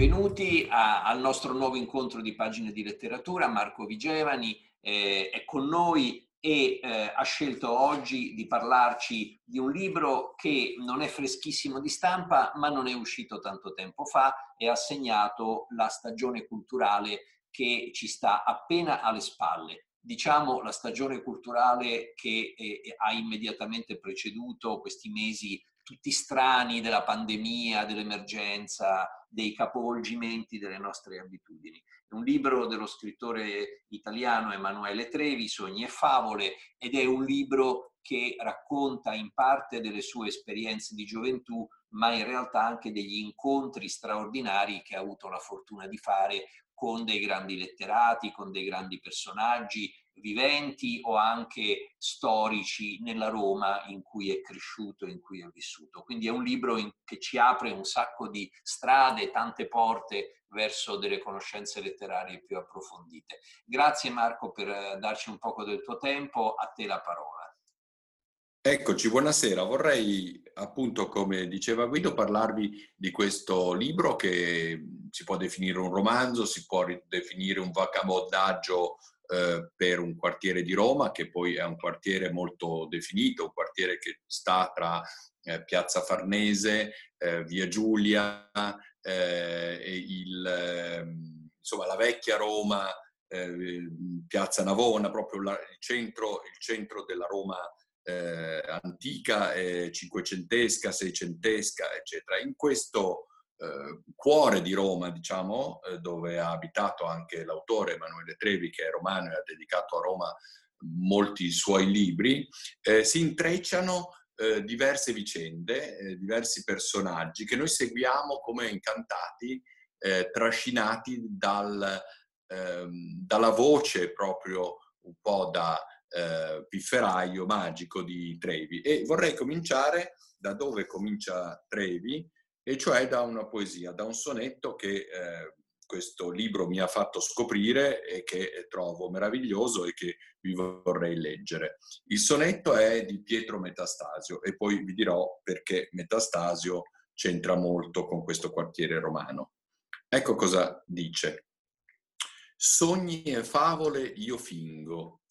benvenuti a, al nostro nuovo incontro di pagine di letteratura. Marco Vigevani eh, è con noi e eh, ha scelto oggi di parlarci di un libro che non è freschissimo di stampa, ma non è uscito tanto tempo fa e ha segnato la stagione culturale che ci sta appena alle spalle. Diciamo la stagione culturale che eh, ha immediatamente preceduto questi mesi tutti strani della pandemia, dell'emergenza, dei capovolgimenti delle nostre abitudini. È un libro dello scrittore italiano Emanuele Trevi, Sogni e favole, ed è un libro che racconta in parte delle sue esperienze di gioventù, ma in realtà anche degli incontri straordinari che ha avuto la fortuna di fare con dei grandi letterati, con dei grandi personaggi, viventi o anche storici nella Roma in cui è cresciuto, in cui è vissuto. Quindi è un libro in, che ci apre un sacco di strade, tante porte verso delle conoscenze letterarie più approfondite. Grazie Marco per eh, darci un poco del tuo tempo, a te la parola. Eccoci, buonasera. Vorrei appunto, come diceva Guido, parlarvi di questo libro che si può definire un romanzo, si può definire un vacamoddaggio eh, per un quartiere di Roma, che poi è un quartiere molto definito, un quartiere che sta tra eh, Piazza Farnese, eh, Via Giulia, eh, il, ehm, insomma, la vecchia Roma, eh, Piazza Navona, proprio la, il, centro, il, centro, della Roma antica, cinquecentesca, seicentesca, eccetera. In questo eh, cuore di Roma, diciamo, eh, dove ha abitato anche l'autore Emanuele Trevi, che è romano e ha dedicato a Roma molti suoi libri, eh, si intrecciano eh, diverse vicende, diversi personaggi che noi seguiamo come incantati, trascinati dal, ehm, dalla voce proprio un po' da pifferaio magico di Trevi. E vorrei cominciare da dove comincia Trevi, e cioè da una poesia, da un sonetto che eh, questo libro mi ha fatto scoprire e che trovo meraviglioso e che vi vorrei leggere. Il sonetto è di Pietro Metastasio e poi vi dirò perché Metastasio c'entra molto con questo quartiere romano. Ecco cosa dice. Sogni e favole io fingo,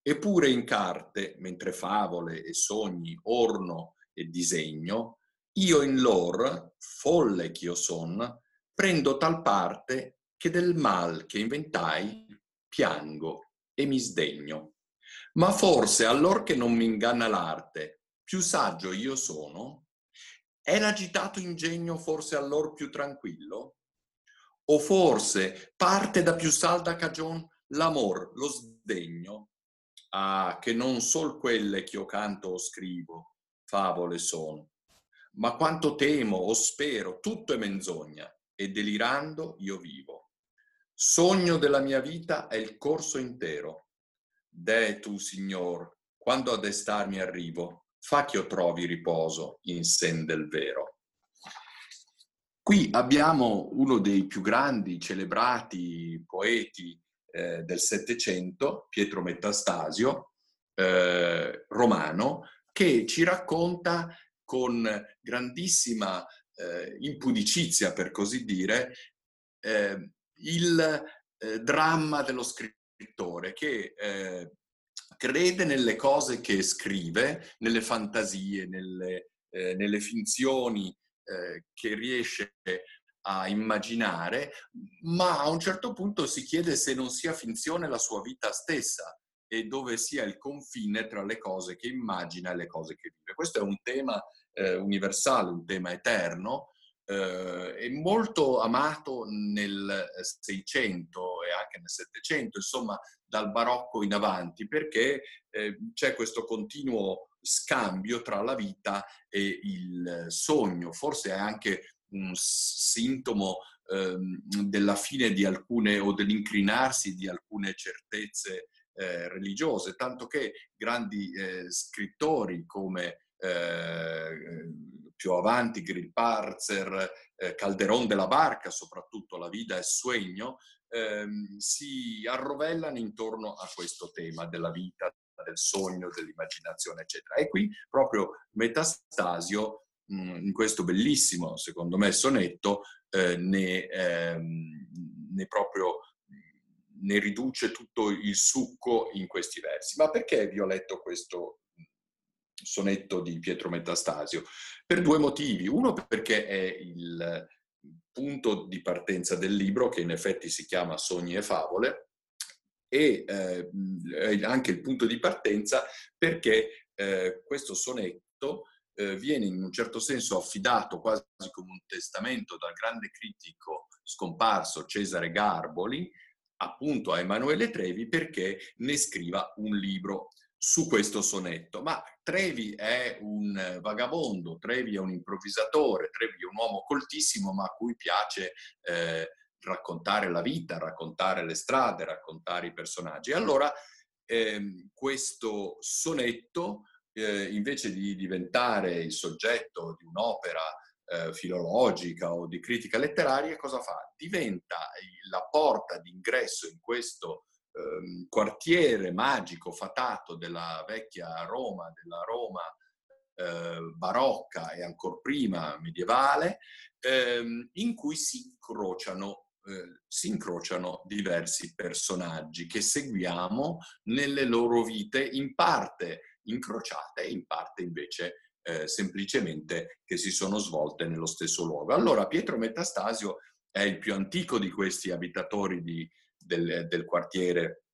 eppure in carte, mentre favole e sogni orno e disegno, io in lor, folle ch'io son, prendo tal parte che del mal che inventai piango e mi sdegno. Ma forse allor che non mi inganna l'arte, più saggio io sono? È l'agitato ingegno forse allor più tranquillo? O forse parte da più salda cagion l'amor, lo sdegno? Ah, che non sol quelle che io canto o scrivo, favole sono, ma quanto temo o spero, tutto è menzogna e delirando io vivo. Sogno della mia vita è il corso intero. De tu, Signor, quando a destarmi arrivo, fa che io trovi riposo in sen del vero. Qui abbiamo uno dei più grandi, celebrati poeti eh, del Settecento, Pietro Metastasio, eh, romano, che ci racconta con grandissima eh, impudicizia, per così dire, eh, il eh, dramma dello scrittore che eh, crede nelle cose che scrive, nelle fantasie, nelle, eh, nelle finzioni eh, che riesce a immaginare, ma a un certo punto si chiede se non sia finzione la sua vita stessa e dove sia il confine tra le cose che immagina e le cose che vive. Questo è un tema eh, universale, un tema eterno, eh, è molto amato nel Seicento e anche nel Settecento, insomma dal barocco in avanti, perché eh, c'è questo continuo scambio tra la vita e il sogno, forse è anche un sintomo ehm, della fine di alcune o dell'incrinarsi di alcune certezze eh, religiose, tanto che grandi eh, scrittori come eh, più avanti Grillparzer, eh, Calderon della Barca, soprattutto La vita è sueño, ehm, si arrovellano intorno a questo tema della vita, del sogno, dell'immaginazione, eccetera. E qui proprio Metastasio in questo bellissimo, secondo me, sonetto eh, ne, ehm, ne proprio ne riduce tutto il succo in questi versi. Ma perché vi ho letto questo sonetto di Pietro Metastasio? Per due motivi. Uno perché è il punto di partenza del libro, che in effetti si chiama Sogni e favole, e eh, anche il punto di partenza perché eh, questo sonetto eh, viene in un certo senso affidato quasi come un testamento dal grande critico scomparso Cesare Garboli, appunto a Emanuele Trevi perché ne scriva un libro su questo sonetto. Ma Trevi è un vagabondo, Trevi è un improvvisatore, Trevi è un uomo coltissimo ma a cui piace eh, raccontare la vita, raccontare le strade, raccontare i personaggi. Allora ehm, questo sonetto, eh, invece di diventare il soggetto di un'opera eh, filologica o di critica letteraria, cosa fa? Diventa la porta d'ingresso in questo eh, quartiere magico, fatato della vecchia Roma, della Roma eh, barocca e ancora prima medievale, ehm, in cui si incrociano, eh, si incrociano diversi personaggi che seguiamo nelle loro vite in parte incrociate e in parte invece eh, semplicemente che si sono svolte nello stesso luogo. Allora Pietro Metastasio è il più antico di questi abitatori di, del, del quartiere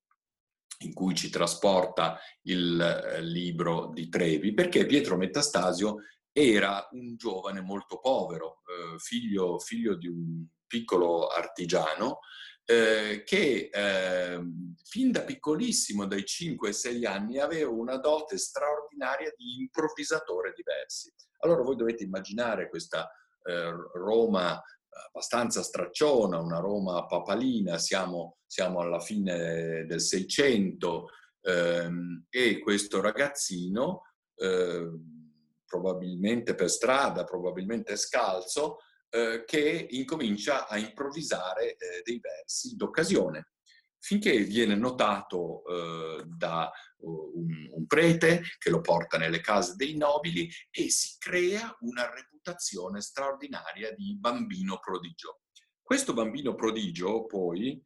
in cui ci trasporta il eh, libro di Trevi, perché Pietro Metastasio era un giovane molto povero, eh, figlio, figlio, di un piccolo artigiano, eh, che eh, fin da piccolissimo, dai 5-6 anni, aveva una dote straordinaria di improvvisatore di versi. Allora voi dovete immaginare questa eh, Roma abbastanza stracciona, una Roma papalina, siamo, siamo alla fine del Seicento ehm, e questo ragazzino, eh, probabilmente per strada, probabilmente scalzo, eh, che incomincia a improvvisare eh, dei versi d'occasione, finché viene notato eh, da uh, un, un, prete che lo porta nelle case dei nobili e si crea una reputazione straordinaria di bambino prodigio. Questo bambino prodigio poi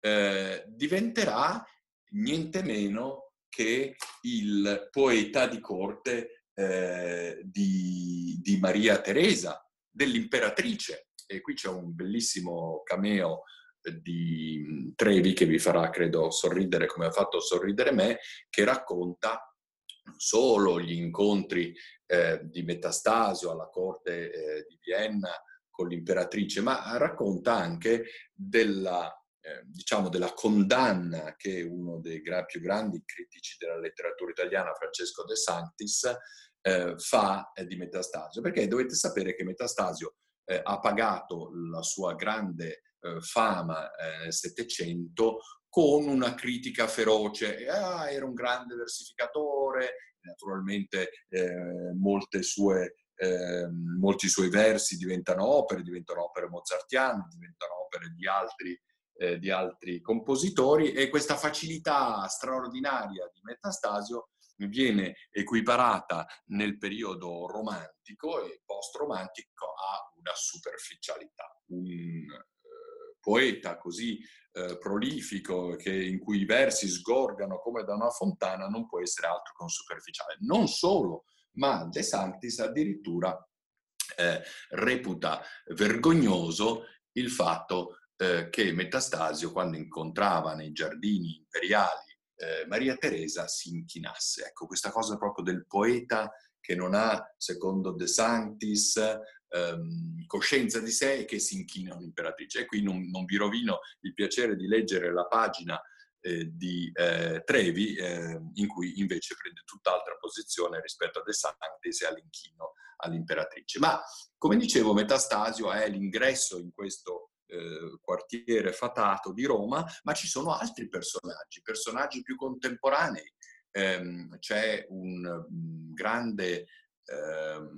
eh, diventerà niente meno che il poeta di corte eh, di, di Maria Teresa, dell'imperatrice. E qui c'è un bellissimo cameo di Trevi che vi farà, credo, sorridere come ha fatto sorridere me, che racconta non solo gli incontri eh, di Metastasio alla corte eh, di Vienna con l'imperatrice, ma racconta anche della, eh, diciamo, della condanna che uno dei gra- più grandi critici della letteratura italiana, Francesco De Sanctis, eh, fa eh, di Metastasio, perché dovete sapere che Metastasio eh, ha pagato la sua grande eh, fama eh, nel Settecento con una critica feroce. Ah, era un grande versificatore, naturalmente molte sue, molti suoi versi diventano opere, diventano opere mozartiane, diventano opere di altri eh, di altri compositori e questa facilità straordinaria di Metastasio viene equiparata nel periodo romantico e post-romantico a una superficialità. Un eh, poeta così eh, prolifico che, in cui i versi sgorgano come da una fontana non può essere altro che un superficiale. Non solo, ma De Santis addirittura eh, reputa vergognoso il fatto eh, che Metastasio, quando incontrava nei giardini imperiali eh, Maria Teresa si inchinasse. Ecco, questa cosa proprio del poeta che non ha, secondo De Santis, ehm, coscienza di sé e che si inchina a un'imperatrice. E qui non, non, vi rovino il piacere di leggere la pagina eh, di eh, Trevi, eh, in cui invece prende tutt'altra posizione rispetto a De Santis e all'inchino all'imperatrice. Ma, come dicevo, Metastasio è l'ingresso in questo eh, quartiere fatato di Roma, ma ci sono altri personaggi, personaggi più contemporanei. Eh, c'è un um, grande eh,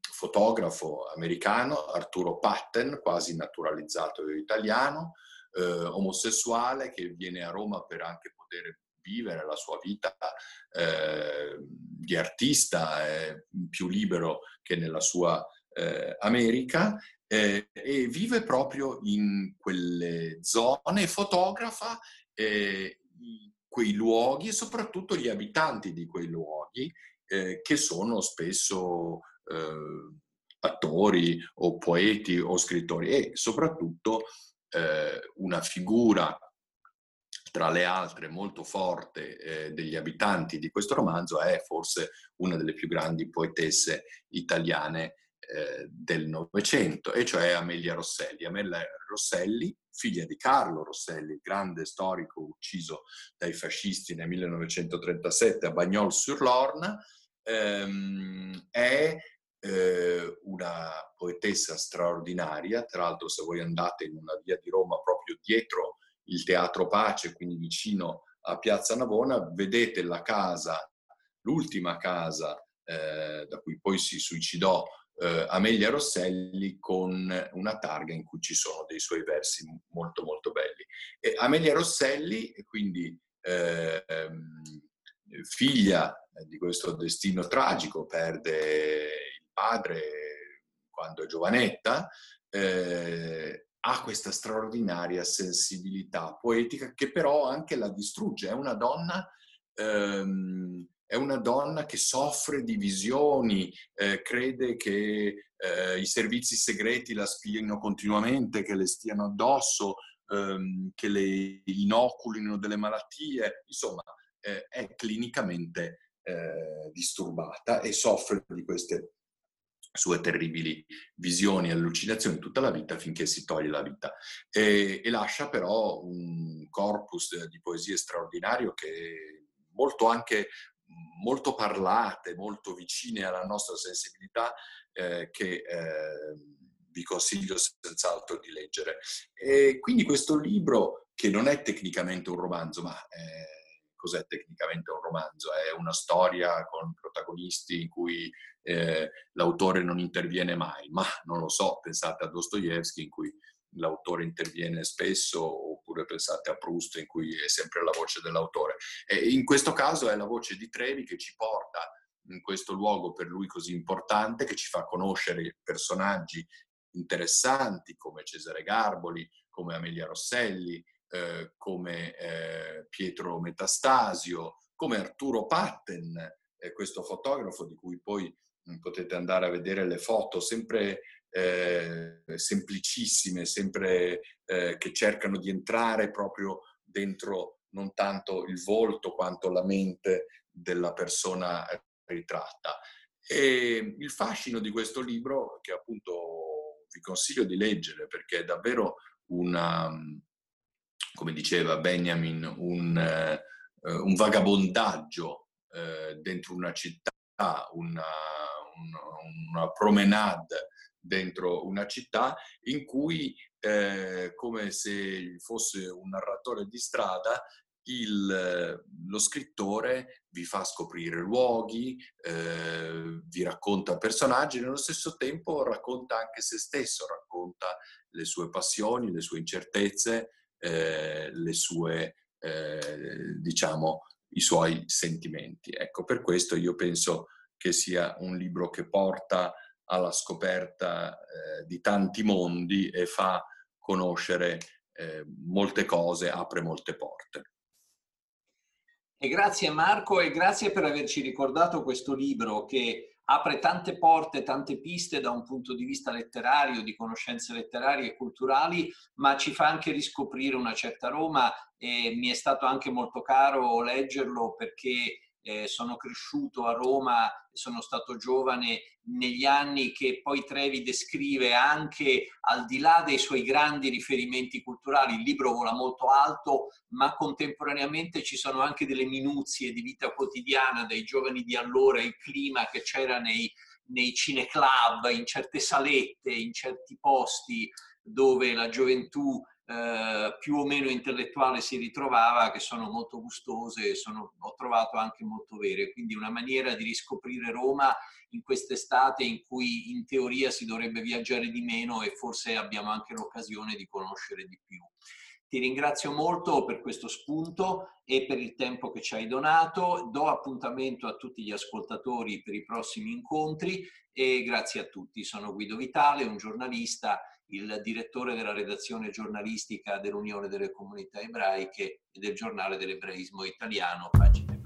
fotografo americano, Arturo Patten, quasi naturalizzato italiano, eh, omosessuale, che viene a Roma per anche poter vivere la sua vita eh, di artista, eh, più libero che nella sua eh, America, eh, e vive proprio in quelle zone fotografa eh, quei luoghi e soprattutto gli abitanti di quei luoghi eh, che sono spesso eh, attori o poeti o scrittori e soprattutto eh, una figura tra le altre molto forte eh, degli abitanti di questo romanzo è forse una delle più grandi poetesse italiane eh, del Novecento, e cioè Amelia Rosselli. Amelia Rosselli, figlia di Carlo Rosselli, grande storico ucciso dai fascisti nel 1937 a Bagnols-sur-Lorne, ehm, è eh, una poetessa straordinaria, tra l'altro se voi andate in una via di Roma proprio dietro il Teatro Pace, quindi vicino a Piazza Navona, vedete la casa, l'ultima casa eh, da cui poi si suicidò eh, Amelia Rosselli con una targa in cui ci sono dei suoi versi molto molto belli. E Amelia Rosselli, quindi eh, figlia di questo destino tragico, perde il padre quando è giovanetta, eh, ha questa straordinaria sensibilità poetica che però anche la distrugge. È una donna ehm, è una donna che soffre di visioni, eh, crede che eh, i servizi segreti la spiino continuamente, che le stiano addosso, ehm, che le inoculino delle malattie, insomma eh, è clinicamente eh, disturbata e soffre di queste sue terribili visioni e allucinazioni tutta la vita finché si toglie la vita. E, e lascia però un corpus di poesie straordinario che molto anche molto parlate, molto vicine alla nostra sensibilità, eh, che eh, vi consiglio senz'altro di leggere. E quindi questo libro, che non è tecnicamente un romanzo, ma eh, cos'è tecnicamente un romanzo? È una storia con protagonisti in cui eh, l'autore non interviene mai, ma non lo so, pensate a Dostoevsky in cui l'autore interviene spesso, oppure pensate a Proust in cui è sempre la voce dell'autore. E in questo caso è la voce di Trevi che ci porta in questo luogo per lui così importante, che ci fa conoscere personaggi interessanti come Cesare Garboli, come Amelia Rosselli, eh, come eh, Pietro Metastasio, come Arturo Patten, eh, questo fotografo di cui poi mm, potete andare a vedere le foto, sempre eh, semplicissime, sempre eh, che cercano di entrare proprio dentro non tanto il volto quanto la mente della persona ritratta. E il fascino di questo libro, che appunto vi consiglio di leggere perché è davvero una, come diceva Benjamin, un, uh, un vagabondaggio uh, dentro una città, una, una, una promenade dentro una città in cui, eh, come se fosse un narratore di strada, il, lo scrittore vi fa scoprire luoghi, eh, vi racconta personaggi, nello stesso tempo racconta anche se stesso, racconta le sue passioni, le sue incertezze, eh, le sue, eh, diciamo, i suoi sentimenti. Ecco, per questo io penso che sia un libro che porta alla scoperta eh, di tanti mondi e fa conoscere eh, molte cose, apre molte porte. E grazie Marco e grazie per averci ricordato questo libro che apre tante porte, tante piste da un punto di vista letterario, di conoscenze letterarie e culturali, ma ci fa anche riscoprire una certa Roma e mi è stato anche molto caro leggerlo perché eh, sono cresciuto a Roma, sono stato giovane negli anni che poi Trevi descrive anche al di là dei suoi grandi riferimenti culturali. Il libro vola molto alto, ma contemporaneamente ci sono anche delle minuzie di vita quotidiana dei giovani di allora, il clima che c'era nei, nei cineclub, in certe salette, in certi posti dove la gioventù eh, più o meno intellettuale si ritrovava, che sono molto gustose e sono, ho trovato anche molto vere. Quindi una maniera di riscoprire Roma in quest'estate in cui in teoria si dovrebbe viaggiare di meno e forse abbiamo anche l'occasione di conoscere di più. Ti ringrazio molto per questo spunto e per il tempo che ci hai donato. Do appuntamento a tutti gli ascoltatori per i prossimi incontri e grazie a tutti. Sono Guido Vitale, un giornalista il direttore della redazione giornalistica dell'Unione delle Comunità Ebraiche e del giornale dell'ebraismo italiano, pagina